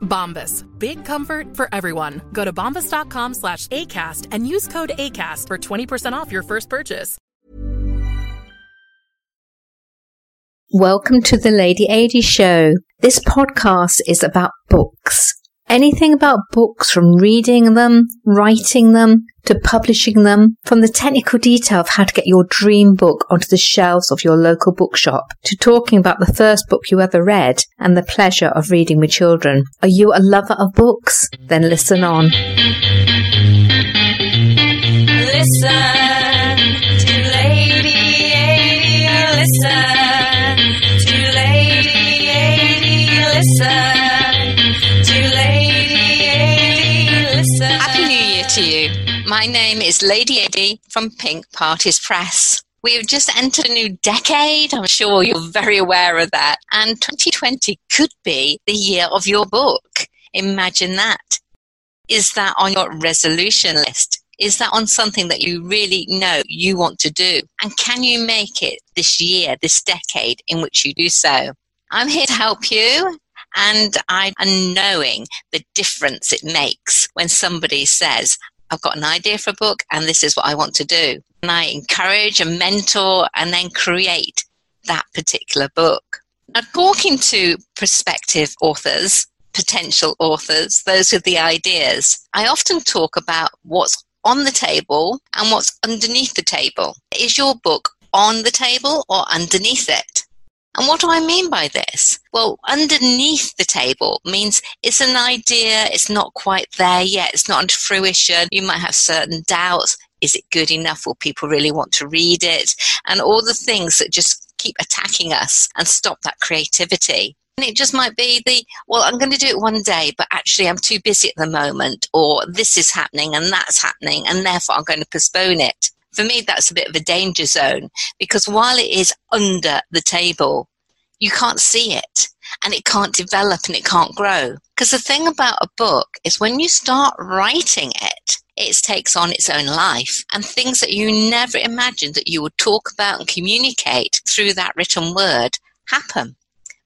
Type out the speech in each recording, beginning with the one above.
Bombas. Big comfort for everyone. Go to bombas.com slash ACAST and use code ACAST for 20% off your first purchase. Welcome to the Ladey Adey Show. This podcast is about books. Anything about books from reading them, writing them, to publishing them, from the technical detail of how to get your dream book onto the shelves of your local bookshop, to talking about the first book you ever read and the pleasure of reading with children. Are you a lover of books? Then listen on. Listen to Ladey Adey. Listen My name is Ladey Adey from Pink Parties Press. We have just entered a new decade. I'm sure you're very aware of that. And 2020 could be the year of your book. Imagine that. Is that on your resolution list? Is that on something that you really know you want to do? And can you make it this year, this decade in which you do so? I'm here to help you. And I am knowing the difference it makes when somebody says, I've got an idea for a book and this is what I want to do. And I encourage and mentor and then create that particular book. Now, talking to prospective authors, potential authors, those with the ideas, I often talk about what's on the table and what's underneath the table. Is your book on the table or underneath it? And what do I mean by this? Well, underneath the table means it's an idea, it's not quite there yet, it's not under fruition. You might have certain doubts. Is it good enough? Will people really want to read it? And all the things that just keep attacking us and stop that creativity. And it just might be the, well, I'm going to do it one day, but actually I'm too busy at the moment, or this is happening and that's happening, and therefore I'm going to postpone it. For me, that's a bit of a danger zone because while it is under the table, you can't see it and it can't develop and it can't grow. Because the thing about a book is when you start writing it, it takes on its own life and things that you never imagined that you would talk about and communicate through that written word happen.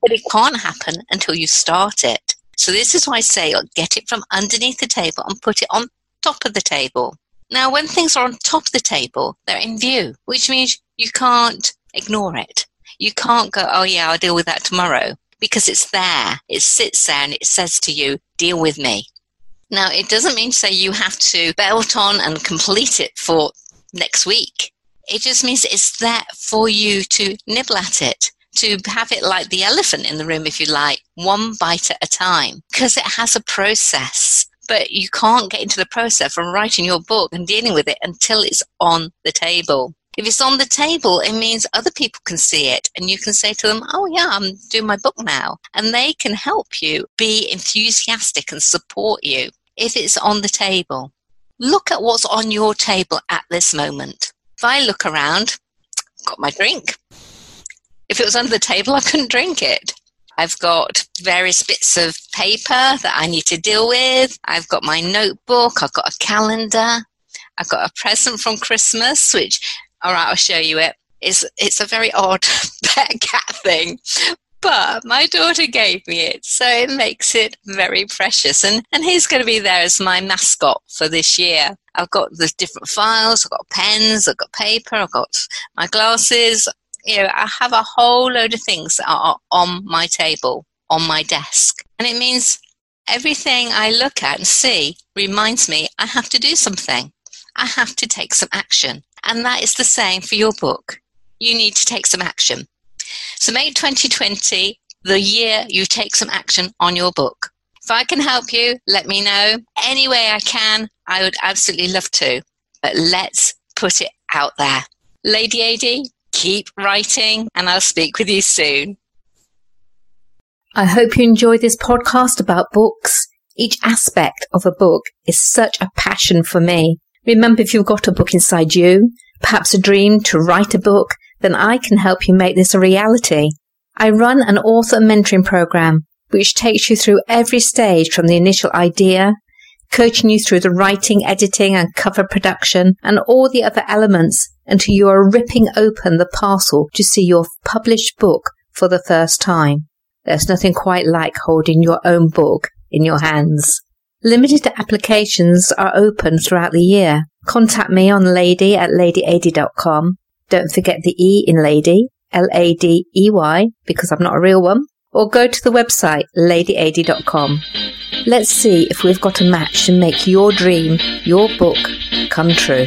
But it can't happen until you start it. So this is why I say get it from underneath the table and put it on top of the table. Now, when things are on top of the table, they're in view, which means you can't ignore it. You can't go, oh yeah, I'll deal with that tomorrow because it's there. It sits there and it says to you, deal with me. Now, it doesn't mean to say you have to belt on and complete it for next week. It just means it's there for you to nibble at it, to have it like the elephant in the room, if you like, one bite at a time, because it has a process. But you can't get into the process from writing your book and dealing with it until it's on the table. If it's on the table, it means other people can see it and you can say to them, Oh, yeah, I'm doing my book now. And they can help you be enthusiastic and support you if it's on the table. Look at what's on your table at this moment. If I look around, got my drink. If it was under the table, I couldn't drink it. I've got various bits of paper that I need to deal with. I've got my notebook. I've got a calendar. I've got a present from Christmas, which, all right, I'll show you it. It's, it's a very odd pet cat thing, but my daughter gave me it, so it makes it very precious. And, and he's going to be there as my mascot for this year. I've got the different files, I've got pens, I've got paper, I've got my glasses. You know, I have a whole load of things that are on my table, on my desk. And it means everything I look at and see reminds me I have to do something. I have to take some action. And that is the same for your book. You need to take some action. So make 2020 the year you take some action on your book. If I can help you, let me know. Any way I can, I would absolutely love to. But let's put it out there. Ladey Adey, keep writing, and I'll speak with you soon. I hope you enjoyed this podcast about books. Each aspect of a book is such a passion for me. Remember, if you've got a book inside you, perhaps a dream to write a book, then I can help you make this a reality. I run an author mentoring program which takes you through every stage from the initial idea, coaching you through the writing, editing and cover production and all the other elements until you are ripping open the parcel to see your published book for the first time. There's nothing quite like holding your own book in your hands. Limited applications are open throughout the year. Contact me on ladey at ladeyadey.com. Don't forget the E in lady, L-A-D-E-Y, because I'm not a real one. Or go to the website ladeyadey.com. Let's see if we've got a match to make your dream, your book, come true.